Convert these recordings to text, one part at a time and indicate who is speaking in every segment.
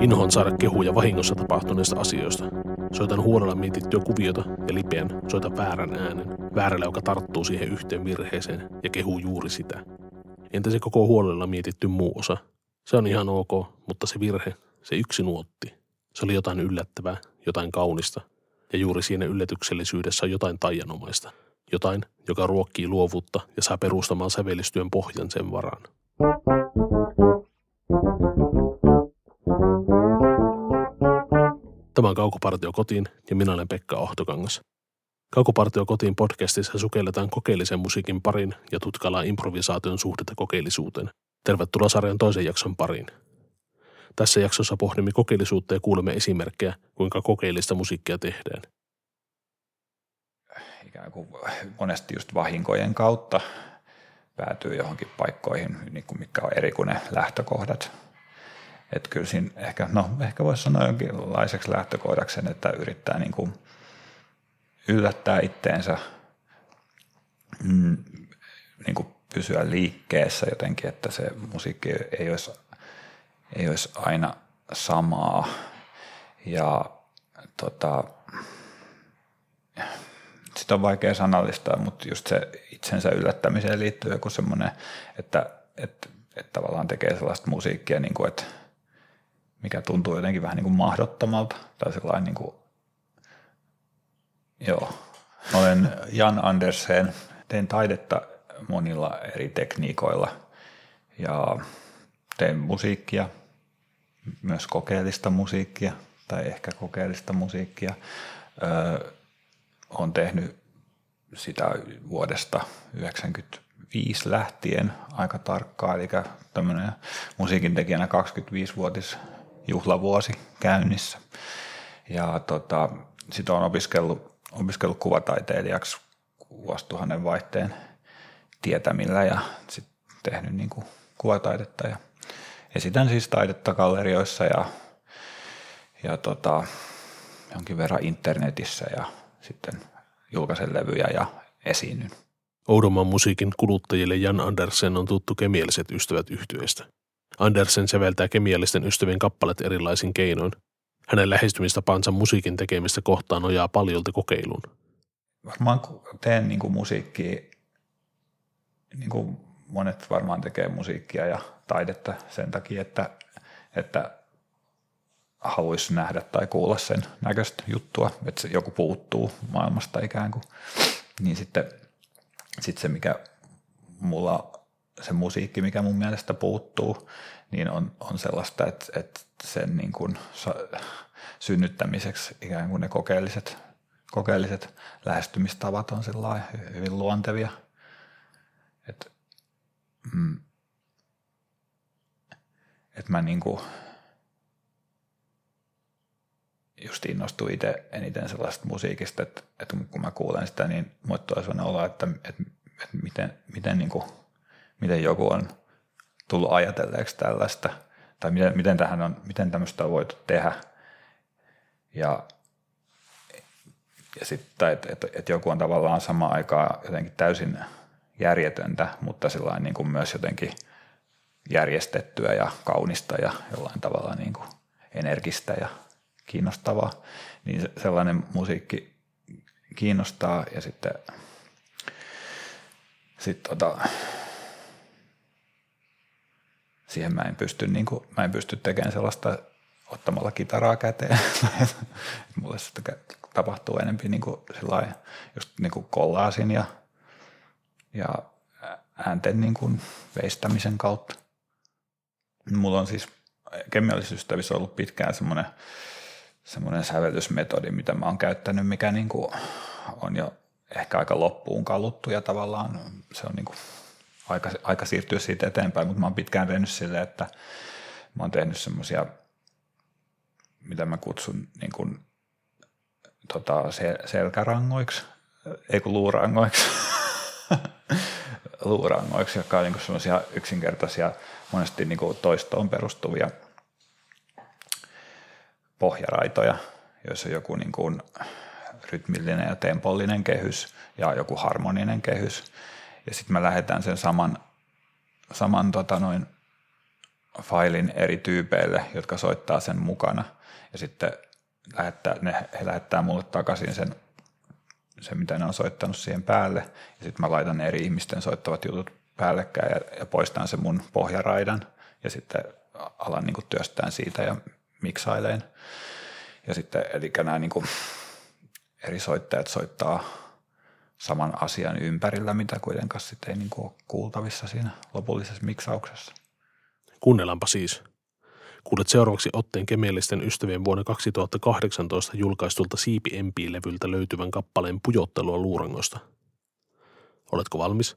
Speaker 1: Inhoan saada kehuja vahingossa tapahtuneista asioista. Soitan huolella mietittyä kuviota ja lipeän soita väärän äänen. Väärällä, joka tarttuu siihen yhteen virheeseen ja kehuu juuri sitä. Entä se koko huolella mietitty muu osa? Se on ihan ok, mutta se virhe, se yksi nuotti. Se oli jotain yllättävää, jotain kaunista. Ja juuri siinä yllätyksellisyydessä on jotain taianomaista. Jotain, joka ruokkii luovuutta ja saa perustamaan sävellistyön pohjan sen varaan. Tämä on Kaukopartio kotiin ja minä olen Pekka Ohtokangas. Kaukopartio kotiin podcastissa sukelletaan kokeellisen musiikin parin ja tutkaillaan improvisaation suhdetta kokeellisuuteen. Tervetuloa sarjan toisen jakson pariin. Tässä jaksossa pohdimme kokeellisuutta ja kuulemme esimerkkejä, kuinka kokeellista musiikkia tehdään.
Speaker 2: Ikään kuin monesti just vahinkojen kautta päätyy johonkin paikkoihin, niin kuin mitkä on eri kuin ne lähtökohdat. Että kyllä siinä ehkä, no ehkä voisi sanoa jonkinlaiseksi lähtökohdaksi sen, että yrittää niin kuin yllättää itteensä mm, niin kuin pysyä liikkeessä jotenkin, että se musiikki ei olisi, ei olisi aina samaa. Ja tota, sitä on vaikea sanallistaa, mutta just se itsensä yllättämiseen liittyy joku semmoinen, että, että, että tavallaan tekee sellaista musiikkia, niin kuin, että mikä tuntuu jotenkin vähän niin kuin mahdottomalta tai sellainen niin kuin, joo. Olen Jan Andersen, teen taidetta monilla eri tekniikoilla ja teen musiikkia, myös kokeellista musiikkia tai ehkä kokeellista musiikkia. Öö, olen tehnyt sitä vuodesta 1995 lähtien aika tarkkaan, eli tämmöinen musiikin tekijänä 25-vuotis juhlavuosi käynnissä. Ja tota, sitä on opiskellut, opiskellut kuvataiteilijaksi vuosituhannen vaihteen tietämillä ja sitten tehnyt niin kuvataidetta ja esitän siis taidetta gallerioissa ja, ja tota, jonkin verran internetissä ja sitten julkaisen levyjä ja esiinnyn.
Speaker 1: Oudomman musiikin kuluttajille Jan Andersen on tuttu kemialliset ystävät yhtyeestä. Andersen säveltää kemiallisten ystävien kappalet erilaisin keinoin. Hänen lähestymistapansa musiikin tekemistä kohtaan nojaa paljolti kokeiluun.
Speaker 2: Varmaan teen niin kuin musiikkia, niin kuin monet varmaan tekee musiikkia ja taidetta sen takia, että, että haluaisi nähdä tai kuulla sen näköistä juttua, että se joku puuttuu maailmasta ikään kuin. Niin sitten sit se, mikä mulla se musiikki, mikä mun mielestä puuttuu, niin on, on sellaista, että, että sen niin kuin synnyttämiseksi ikään kuin ne kokeelliset, kokeelliset lähestymistavat on hyvin luontevia. Että mm, et mä niin kuin just innostuin itse eniten sellaista musiikista, että, että kun mä kuulen sitä, niin mulle tulee sellainen olo, että, että, että miten, miten niin kuin – miten joku on tullut ajatelleeksi tällaista, tai miten, miten, tähän on, miten tämmöistä on voitu tehdä. Ja, ja sitten, että et, et joku on tavallaan samaan aikaan jotenkin täysin järjetöntä, mutta sellainen niin kuin myös jotenkin järjestettyä ja kaunista ja jollain tavalla niin kuin energistä ja kiinnostavaa, niin sellainen musiikki kiinnostaa ja sitten sit tota, siihen mä en pysty, niin kuin, mä en pysty tekemään sellaista ottamalla kitaraa käteen. Mulle sitä tapahtuu enemmän niin kuin just niin kuin kollaasin ja, ja äänten niin kuin veistämisen kautta. Mulla on siis kemiallisissa ystävissä ollut pitkään semmoinen, semmoinen sävellysmetodi, mitä mä oon käyttänyt, mikä niin kuin on jo ehkä aika loppuun kaluttu ja tavallaan se on niin kuin aika, aika siirtyä siitä eteenpäin, mutta mä oon pitkään tehnyt silleen, että mä oon tehnyt semmoisia, mitä mä kutsun niin kuin, tota, sel- selkärangoiksi, ei kun luurangoiksi, luurangoiksi, jotka on niin semmoisia yksinkertaisia, monesti niin kuin toistoon perustuvia pohjaraitoja, joissa on joku niin kuin rytmillinen ja tempollinen kehys ja joku harmoninen kehys. Ja sitten me lähdetään sen saman, saman tota noin, failin eri tyypeille, jotka soittaa sen mukana. Ja sitten lähettää, ne, he lähettää mulle takaisin sen, sen, mitä ne on soittanut siihen päälle. Ja sitten mä laitan ne eri ihmisten soittavat jutut päällekkäin ja, ja poistan sen mun pohjaraidan. Ja sitten alan niin työstään siitä ja miksaileen. Ja sitten, eli nämä niin kuin eri soittajat soittaa saman asian ympärillä, mitä kuitenkaan sitten ei niin kuin ole kuultavissa siinä lopullisessa miksauksessa.
Speaker 1: Kuunnellaanpa siis. Kuulet seuraavaksi otteen kemiallisten ystävien vuonna 2018 julkaistulta Siipi MP-levyltä löytyvän kappaleen pujottelua luurangosta. Oletko valmis?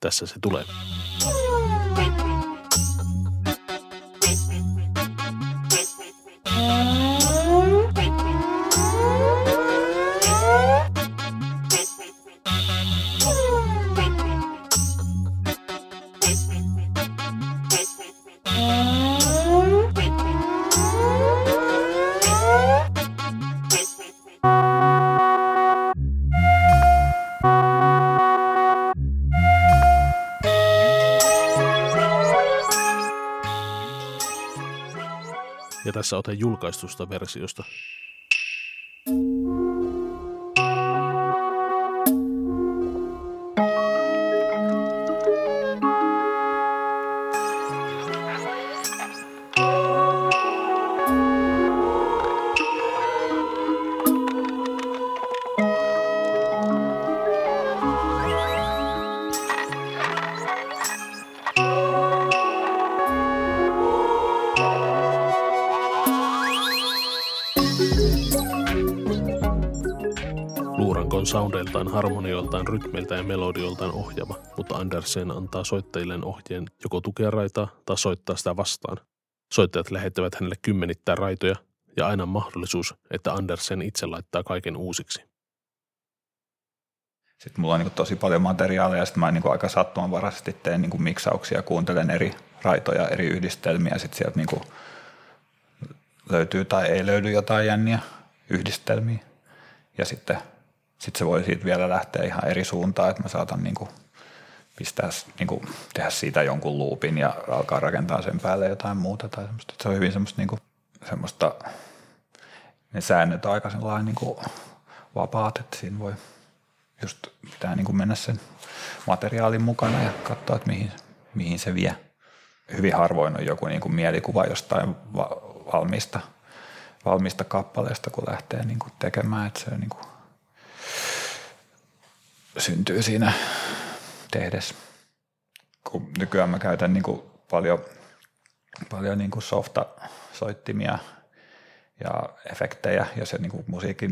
Speaker 1: Tässä se tulee. Ja tässä ote julkaistusta versiosta. Soundeiltaan, harmonioiltaan, rytmeiltä ja melodioltaan ohjava, mutta Andersen antaa soittajilleen ohjeen joko tukea raitaa tai soittaa sitä vastaan. Soittajat lähettävät hänelle kymmenittäin raitoja ja aina mahdollisuus, että Andersen itse laittaa kaiken uusiksi.
Speaker 2: Sitten mulla on niin tosi paljon materiaalia ja sitten mä niin aika sattumanvaraisesti teen niin miksauksia, kuuntelen eri raitoja, eri yhdistelmiä ja sitten sieltä niin löytyy tai ei löydy jotain jänniä yhdistelmiä. Ja sitten sitten se voi siitä vielä lähteä ihan eri suuntaan, että mä saatan niin kuin pistää, niin kuin tehdä siitä jonkun luupin ja alkaa rakentaa sen päälle jotain muuta tai semmoista. Se on hyvin semmoista, niin kuin, semmoista ne säännöt on aika sellainen niin kuin vapaat, että siinä voi just pitää niin kuin mennä sen materiaalin mukana ja katsoa, että mihin, mihin se vie. Hyvin harvoin on joku niin kuin mielikuva jostain valmista, valmista kappaleesta, kun lähtee niin kuin tekemään, että se on niin kuin syntyy siinä tehdessä. Kun nykyään mä käytän niin kuin paljon, paljon niin kuin softa-soittimia ja efektejä ja se niin kuin musiikki,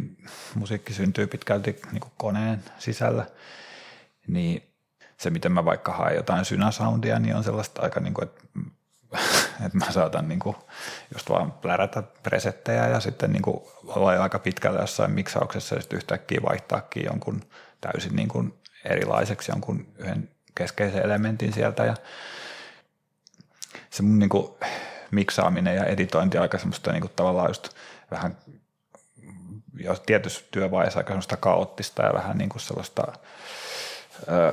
Speaker 2: musiikki syntyy pitkälti niin kuin koneen sisällä, niin se miten mä vaikka haen jotain synasoundia, niin on sellaista aika niin kuin, että että mä saatan niin kuin just vaan plärätä presettejä ja sitten niin kuin olla aika pitkällä jossain miksauksessa ja sitten yhtäkkiä vaihtaakin jonkun täysin niin kuin erilaiseksi jonkun yhden keskeisen elementin sieltä. Ja se mun niin kuin miksaaminen ja editointi aika semmoista niin kuin tavallaan just vähän jos tietyssä työvaiheessa aika semmoista kaoottista ja vähän niin kuin sellaista ö,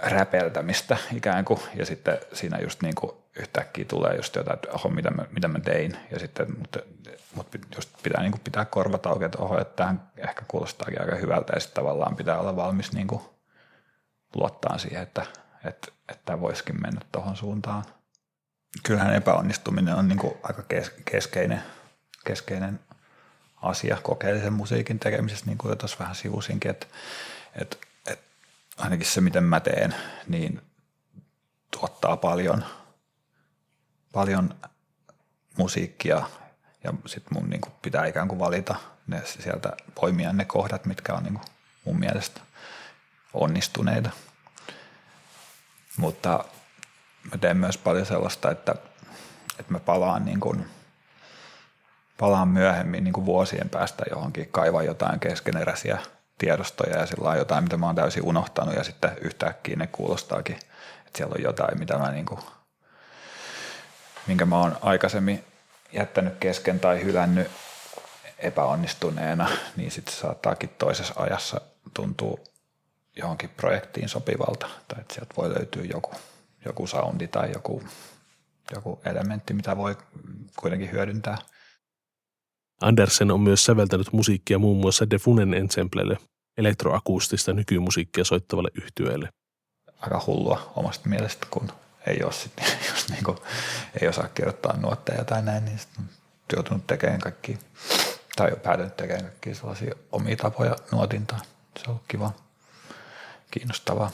Speaker 2: räpeltämistä ikään kuin, ja sitten siinä just niin kuin yhtäkkiä tulee just jotain, että oho, mitä mä, mitä mä tein, ja sitten, mutta, mutta just pitää niin kuin pitää korvat auki, että oho, että tähän ehkä kuulostaakin aika hyvältä, ja sitten tavallaan pitää olla valmis niin kuin luottaa siihen, että, että, että voisikin mennä tuohon suuntaan. Kyllähän epäonnistuminen on niin kuin aika kes, keskeinen, keskeinen asia kokeellisen musiikin tekemisessä, niin kuin jo tuossa vähän sivusinkin, että, että ainakin se, miten mä teen, niin tuottaa paljon, paljon musiikkia ja sitten mun niin kuin pitää ikään kuin valita ne, sieltä poimia ne kohdat, mitkä on niin kuin mun mielestä onnistuneita. Mutta mä teen myös paljon sellaista, että, että mä palaan, niin kuin, palaan myöhemmin niin kuin vuosien päästä johonkin, kaivan jotain keskeneräisiä – tiedostoja ja sillä jotain, mitä mä oon täysin unohtanut ja sitten yhtäkkiä ne kuulostaakin, että siellä on jotain, mitä mä niin kuin, minkä mä oon aikaisemmin jättänyt kesken tai hylännyt epäonnistuneena, niin sitten saattaakin toisessa ajassa tuntua johonkin projektiin sopivalta, tai että sieltä voi löytyä joku, joku soundi tai joku, joku elementti, mitä voi kuitenkin hyödyntää.
Speaker 1: Andersen on myös säveltänyt musiikkia muun muassa Defunen Ensemblelle, elektroakustista nykymusiikkia soittavalle yhtyeelle.
Speaker 2: Aika hullua omasta mielestä, kun ei, ole sit, jos niinku, ei osaa kirjoittaa nuotteja tai näin, niin sitten on joutunut tekemään kaikki, tai on päätynyt tekemään kaikki sellaisia omia tapoja nuotintaan. Se on kiva, kiinnostavaa.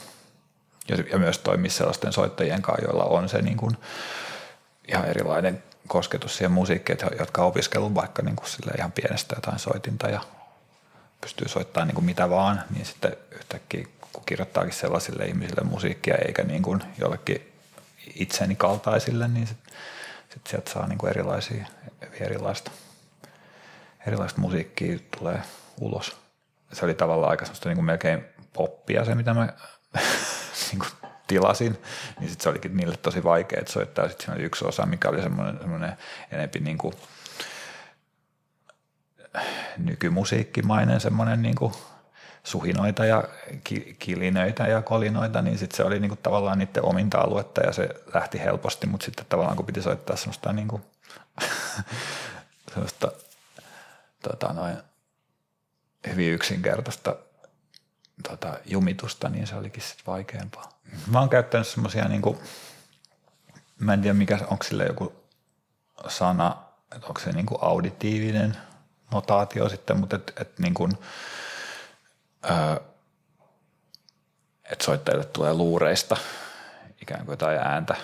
Speaker 2: Ja, ja myös toimii sellaisten soittajien kanssa, joilla on se niin kuin ihan erilainen kosketus siihen musiikkiin, jotka on opiskellut vaikka niin kuin sille ihan pienestä jotain soitinta ja pystyy soittamaan niin kuin mitä vaan, niin sitten yhtäkkiä kun kirjoittaakin sellaisille ihmisille musiikkia eikä niin kuin jollekin itseni kaltaisille, niin sitten sit sieltä saa niin kuin erilaisia, erilaista, erilaista musiikkia tulee ulos. Se oli tavallaan aika semmoista niin kuin melkein poppia se, mitä mä niin kuin tilasin, niin sitten se olikin niille tosi vaikea soittaa. Sitten siinä oli yksi osa, mikä oli semmoinen, semmoinen enempi niin kuin nykymusiikkimainen semmoinen niin kuin suhinoita ja kilinöitä ja kolinoita, niin sitten se oli niinku tavallaan niiden ominta aluetta ja se lähti helposti, mutta sitten tavallaan kun piti soittaa semmoista, niinku, semmoista tota noin, hyvin yksinkertaista tota, jumitusta, niin se olikin sitten vaikeampaa. Mä oon käyttänyt semmoisia, niinku, mä en tiedä mikä, onko sille joku sana, että onko se niinku auditiivinen notaatio sitten, mutta et, et niin että soittajille tulee luureista ikään kuin jotain ääntä,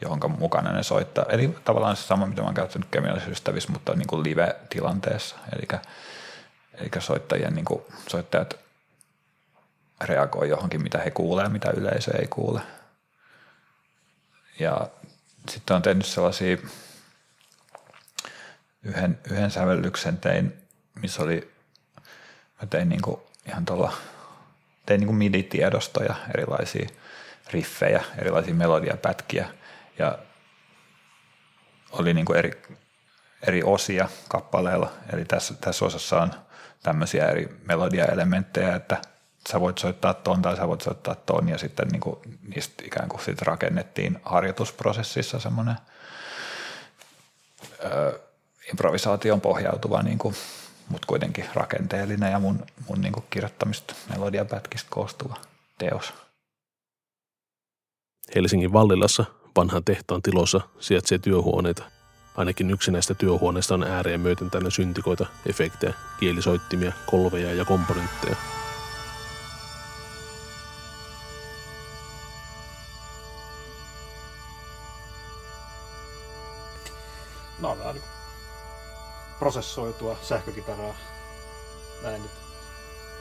Speaker 2: johon mukana ne soittaa. Eli tavallaan se sama, mitä mä oon käyttänyt kemiallisessa ystävissä, mutta niin kuin live-tilanteessa. Eli, eli soittajien, niin kuin, soittajat reagoi johonkin, mitä he kuulee, mitä yleisö ei kuule. Ja sitten on tehnyt sellaisia, yhden, yhden sävellyksen tein, missä oli, mä tein niin kuin ihan tuolla, tein niin kuin MIDI-tiedostoja, erilaisia riffejä, erilaisia melodiapätkiä ja oli niin kuin eri, eri osia kappaleella. Eli tässä, tässä osassa on tämmöisiä eri melodiaelementtejä, että sä voit soittaa ton tai sä voit soittaa ton ja sitten niin kuin niistä ikään kuin sit rakennettiin harjoitusprosessissa semmoinen improvisaation pohjautuva niin kuin mutta kuitenkin rakenteellinen ja mun, mun niin kirjoittamista melodiapätkistä koostuva teos.
Speaker 1: Helsingin Vallilassa vanhan tehtaan tilossa sijaitsee työhuoneita. Ainakin yksi näistä työhuoneista on ääreen myöten tänne syntikoita, efektejä, kielisoittimia, kolveja ja komponentteja.
Speaker 3: Prosessoitua sähkökitaraa. Näin nyt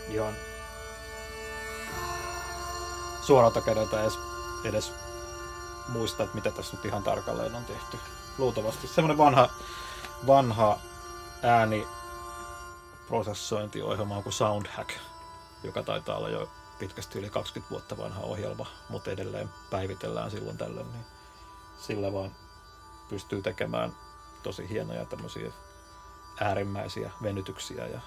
Speaker 3: ihan suoralta kädeltä edes, edes muista, että mitä tässä nyt ihan tarkalleen on tehty. Luultavasti semmoinen vanha, vanha ääni prosessointiohjelma on kuin Soundhack, joka taitaa olla jo pitkästi yli 20 vuotta vanha ohjelma, mutta edelleen päivitellään silloin tällöin, niin sillä vaan pystyy tekemään tosi hienoja tämmöisiä äärimmäisiä venytyksiä. Ja,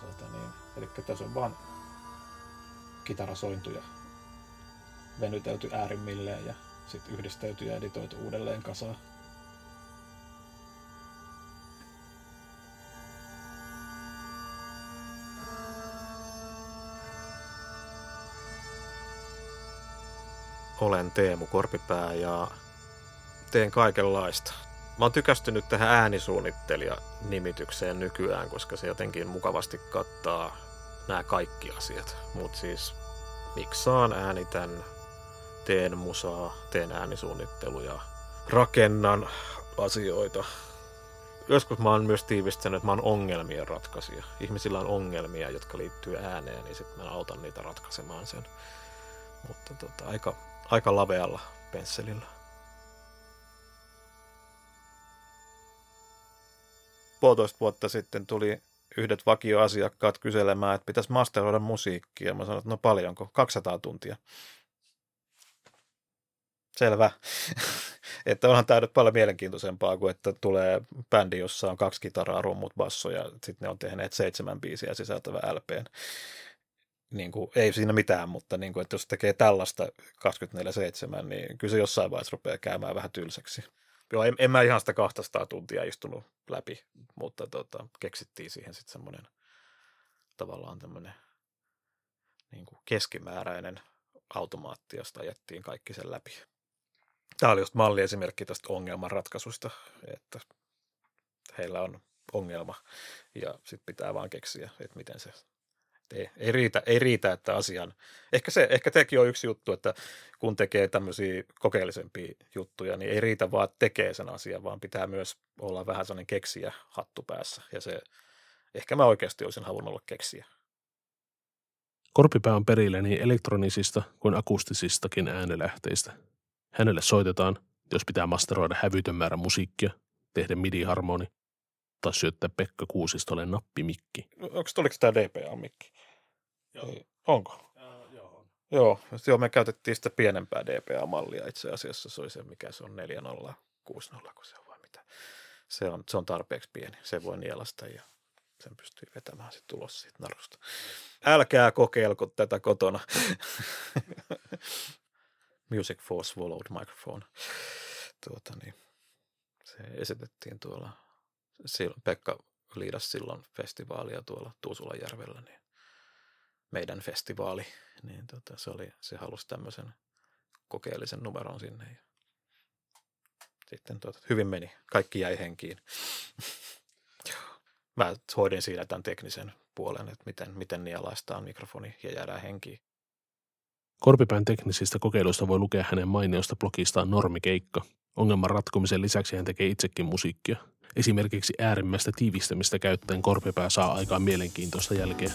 Speaker 3: tuota niin, eli tässä on vaan kitarasointuja venytelty äärimmilleen ja sitten yhdistelty ja editoitu uudelleen kasaan.
Speaker 4: Olen Teemu Korpipää ja teen kaikenlaista mä oon tykästynyt tähän äänisuunnittelija-nimitykseen nykyään, koska se jotenkin mukavasti kattaa nämä kaikki asiat. Mutta siis miksaan, äänitän, teen musaa, teen äänisuunnitteluja, rakennan asioita. Joskus mä oon myös tiivistänyt, että mä oon ongelmien ratkaisija. Ihmisillä on ongelmia, jotka liittyy ääneen, niin sitten mä autan niitä ratkaisemaan sen. Mutta tota, aika, aika lavealla pensselillä. Puolitoista vuotta sitten tuli yhdet vakioasiakkaat kyselemään, että pitäisi masteroida musiikkia. Mä sanoin, että no paljonko? 200 tuntia.
Speaker 3: selvä. että onhan tämä nyt paljon mielenkiintoisempaa kuin, että tulee bändi, jossa on kaksi kitaraa, rummut, basso ja sitten ne on tehneet seitsemän biisiä sisältävä LPn. Niin kuin, ei siinä mitään, mutta niin kuin, että jos tekee tällaista 24-7, niin kyllä se jossain vaiheessa rupeaa käymään vähän tylsäksi. Joo, en, en mä ihan sitä 200 tuntia istunut läpi, mutta tota, keksittiin siihen sitten semmoinen tavallaan tämmöinen niin kuin keskimääräinen automaatti, josta ajettiin kaikki sen läpi. Tämä oli just malliesimerkki tästä ongelmanratkaisusta, että heillä on ongelma ja sitten pitää vaan keksiä, että miten se ei, ei, riitä, ei riitä, että asian, ehkä, se, ehkä tekin on yksi juttu, että kun tekee tämmöisiä kokeellisempia juttuja, niin ei riitä vaan, että tekee sen asian, vaan pitää myös olla vähän sellainen keksiä hattu päässä. Ja se, ehkä mä oikeasti olisin halunnut olla keksiä.
Speaker 1: Korpipää on perillä niin elektronisista kuin akustisistakin äänelähteistä. Hänelle soitetaan, jos pitää masteroida hävytön määrä musiikkia, tehdä midi-harmoni tai syöttää Pekka Kuusistolle nappimikki.
Speaker 3: Onko tuliko tämä DPA-mikki?
Speaker 1: Joo.
Speaker 3: Onko?
Speaker 1: Uh, joo.
Speaker 3: Joo, joo, me käytettiin sitä pienempää DPA-mallia itse asiassa. Se oli se, mikä se on 4060, kun se on vai mitä. Se on, se on tarpeeksi pieni. Se voi nielasta ja sen pystyy vetämään sitten ulos siitä narusta. Älkää kokeilko tätä kotona. Music for Swallowed Microphone. Tuota, niin, se esitettiin tuolla, Pekka liidas silloin festivaalia tuolla Tuusulajärvellä, niin meidän festivaali, niin tota, se, oli, se halusi tämmöisen kokeellisen numeron sinne. Ja sitten tuota, hyvin meni, kaikki jäi henkiin. Mä hoidin siinä tämän teknisen puolen, että miten, miten nielaistaan mikrofoni ja jäädään henkiin.
Speaker 1: Korpipään teknisistä kokeiluista voi lukea hänen mainiosta blogistaan Normikeikka. Ongelman ratkomisen lisäksi hän tekee itsekin musiikkia. Esimerkiksi äärimmäistä tiivistämistä käyttäen Korpipää saa aikaan mielenkiintoista jälkeä.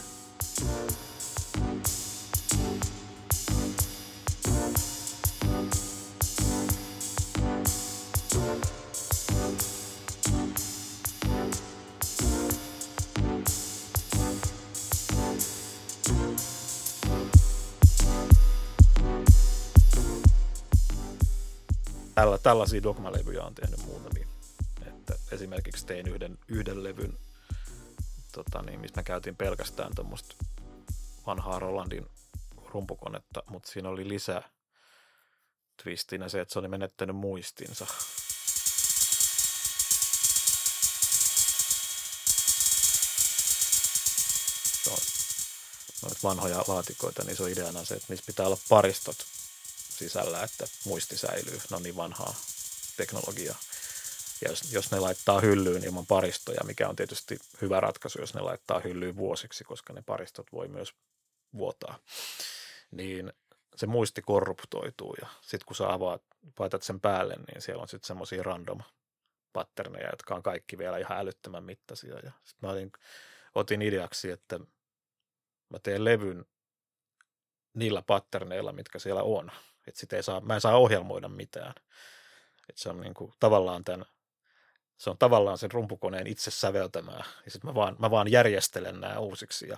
Speaker 3: Tällä, tällaisia dogmalevyjä on tehnyt esimerkiksi tein yhden, yhden levyn, tota niin, missä mä käytin pelkästään tuommoista vanhaa Rolandin rumpukonetta, mutta siinä oli lisää twistinä se, että se oli menettänyt muistinsa. No, noita vanhoja laatikoita, niin se on ideana se, että niissä pitää olla paristot sisällä, että muisti säilyy. No niin vanhaa teknologiaa. Ja jos, jos ne laittaa hyllyyn ilman paristoja, mikä on tietysti hyvä ratkaisu, jos ne laittaa hyllyyn vuosiksi, koska ne paristot voi myös vuotaa, niin se muisti korruptoituu ja sitten kun sä avaat, paitat sen päälle, niin siellä on sitten semmoisia random patterneja, jotka on kaikki vielä ihan älyttömän mittaisia. Ja sit mä otin, otin ideaksi, että mä teen levyn niillä patterneilla, mitkä siellä on. Että sit ei saa, mä en saa ohjelmoida mitään. Että se on niinku tavallaan tämän, se on tavallaan sen rumpukoneen itse säveltämää. Ja sitten mä vaan, mä vaan järjestelen nämä uusiksi. Ja,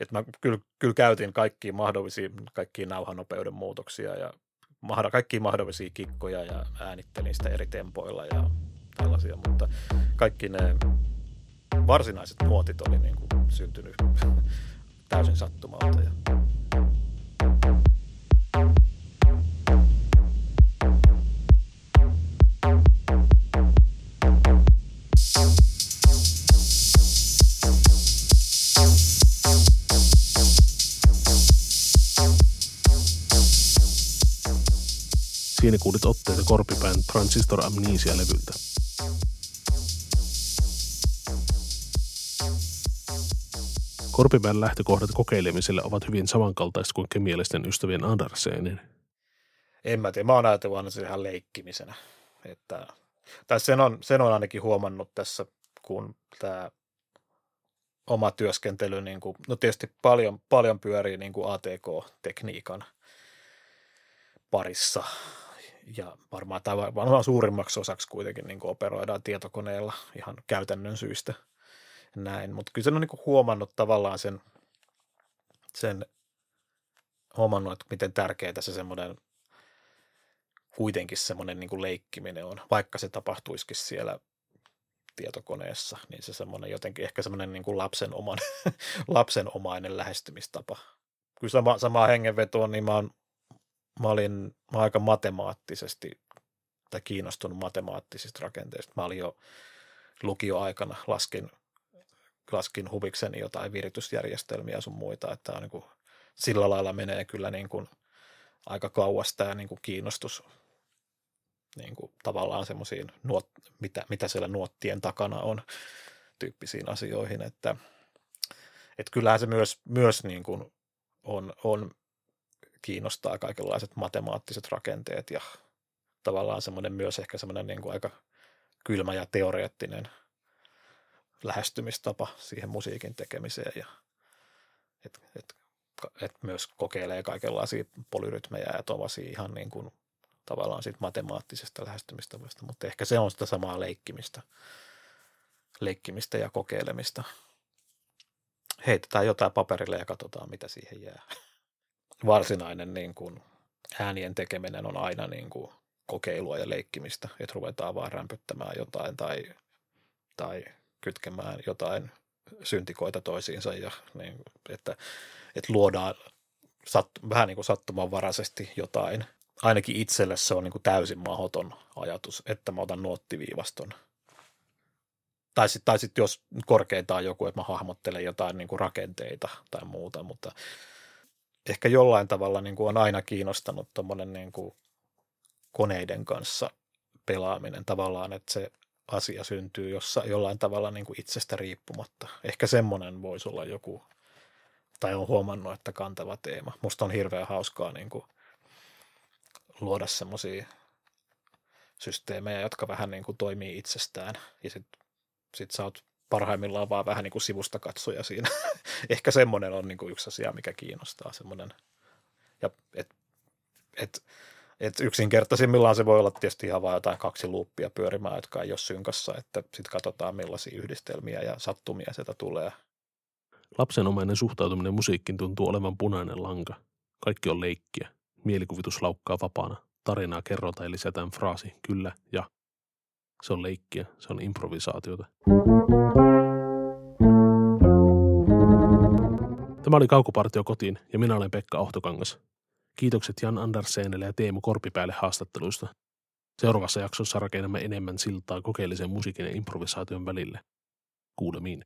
Speaker 3: että mä kyllä, kyllä käytin kaikkia mahdollisia, kaikkia nauhanopeuden muutoksia ja kaikkia mahdollisia kikkoja ja äänittelin sitä eri tempoilla ja tällaisia, mutta kaikki ne varsinaiset muotit oli niin kuin syntynyt täysin sattumalta. Ja
Speaker 1: Siinä kuulit otteita Korpipään Transistor Amnesia-levyltä. Korpipään lähtökohdat kokeilemiselle ovat hyvin samankaltaiset kuin kemiallisten ystävien Andersenin.
Speaker 3: En mä tiedä, mä oon ajatellut aina sen ihan leikkimisenä. Että, tai sen on, sen on ainakin huomannut tässä, kun tämä oma työskentely, niin kuin, no tietysti paljon, paljon pyörii niin kuin ATK-tekniikan parissa ja varmaan, tai varmaan suurimmaksi osaksi kuitenkin niin operoidaan tietokoneella ihan käytännön syistä näin, mutta kyllä sen on niin huomannut tavallaan sen, sen huomannut, että miten tärkeää se semmoinen kuitenkin semmoinen niin leikkiminen on, vaikka se tapahtuisikin siellä tietokoneessa, niin se semmoinen jotenkin ehkä semmoinen niin kuin lapsen oman, lapsenomainen lähestymistapa. Kyllä sama, sama hengenveto on, niin mä, on, mä olin mä aika matemaattisesti tai kiinnostunut matemaattisista rakenteista. Mä olin jo lukioaikana, laskin, laskin huvikseni jotain viritysjärjestelmiä sun muita, että on niin kuin, sillä lailla menee kyllä niin kuin aika kauas tämä niin kuin kiinnostus niin kuin tavallaan semmoisiin, mitä, mitä siellä nuottien takana on tyyppisiin asioihin, että, että kyllähän se myös, myös niin kuin on, on kiinnostaa kaikenlaiset matemaattiset rakenteet ja tavallaan semmoinen myös ehkä semmoinen niin kuin aika kylmä ja teoreettinen lähestymistapa siihen musiikin tekemiseen ja et, et, et myös kokeilee kaikenlaisia polyrytmejä ja tuollaisia ihan niin kuin tavallaan siitä matemaattisesta lähestymistavasta, mutta ehkä se on sitä samaa leikkimistä, leikkimistä ja kokeilemista. Heitetään jotain paperille ja katsotaan, mitä siihen jää. Varsinainen niin kuin, äänien tekeminen on aina niin kuin, kokeilua ja leikkimistä, että ruvetaan vaan rämpyttämään jotain tai, tai kytkemään jotain syntikoita toisiinsa ja niin, että, että luodaan sat, vähän niin kuin sattumanvaraisesti jotain ainakin itselle se on niin kuin täysin mahdoton ajatus, että mä otan nuottiviivaston. Tai sitten tai sit jos korkeintaan joku, että mä hahmottelen jotain niin kuin rakenteita tai muuta, mutta ehkä jollain tavalla niin kuin on aina kiinnostanut tuommoinen niin kuin koneiden kanssa pelaaminen tavallaan, että se asia syntyy jossa, jollain tavalla niin kuin itsestä riippumatta. Ehkä semmoinen voisi olla joku, tai on huomannut, että kantava teema. Musta on hirveän hauskaa niin kuin – luoda semmoisia systeemejä, jotka vähän niin kuin toimii itsestään ja sitten sit sä oot parhaimmillaan vaan vähän niin kuin sivusta katsoja siinä. Ehkä semmoinen on niin kuin yksi asia, mikä kiinnostaa semmoinen. Ja et, et, et yksinkertaisimmillaan se voi olla tietysti ihan vain jotain kaksi luuppia pyörimään, jotka ei ole synkassa, että sitten katsotaan millaisia yhdistelmiä ja sattumia sieltä tulee.
Speaker 1: Lapsenomainen suhtautuminen musiikkiin tuntuu olevan punainen lanka. Kaikki on leikkiä. Mielikuvitus laukkaa vapaana. Tarinaa kerrotaan ja lisätään fraasi kyllä ja. Se on leikkiä, se on improvisaatiota. Tämä oli Kaukopartio kotiin ja minä olen Pekka Ohtokangas. Kiitokset Jan Andersenille ja Teemu Korpipäälle haastatteluista. Seuraavassa jaksossa rakennamme enemmän siltaa kokeellisen musiikin ja improvisaation välille. Kuulemiin.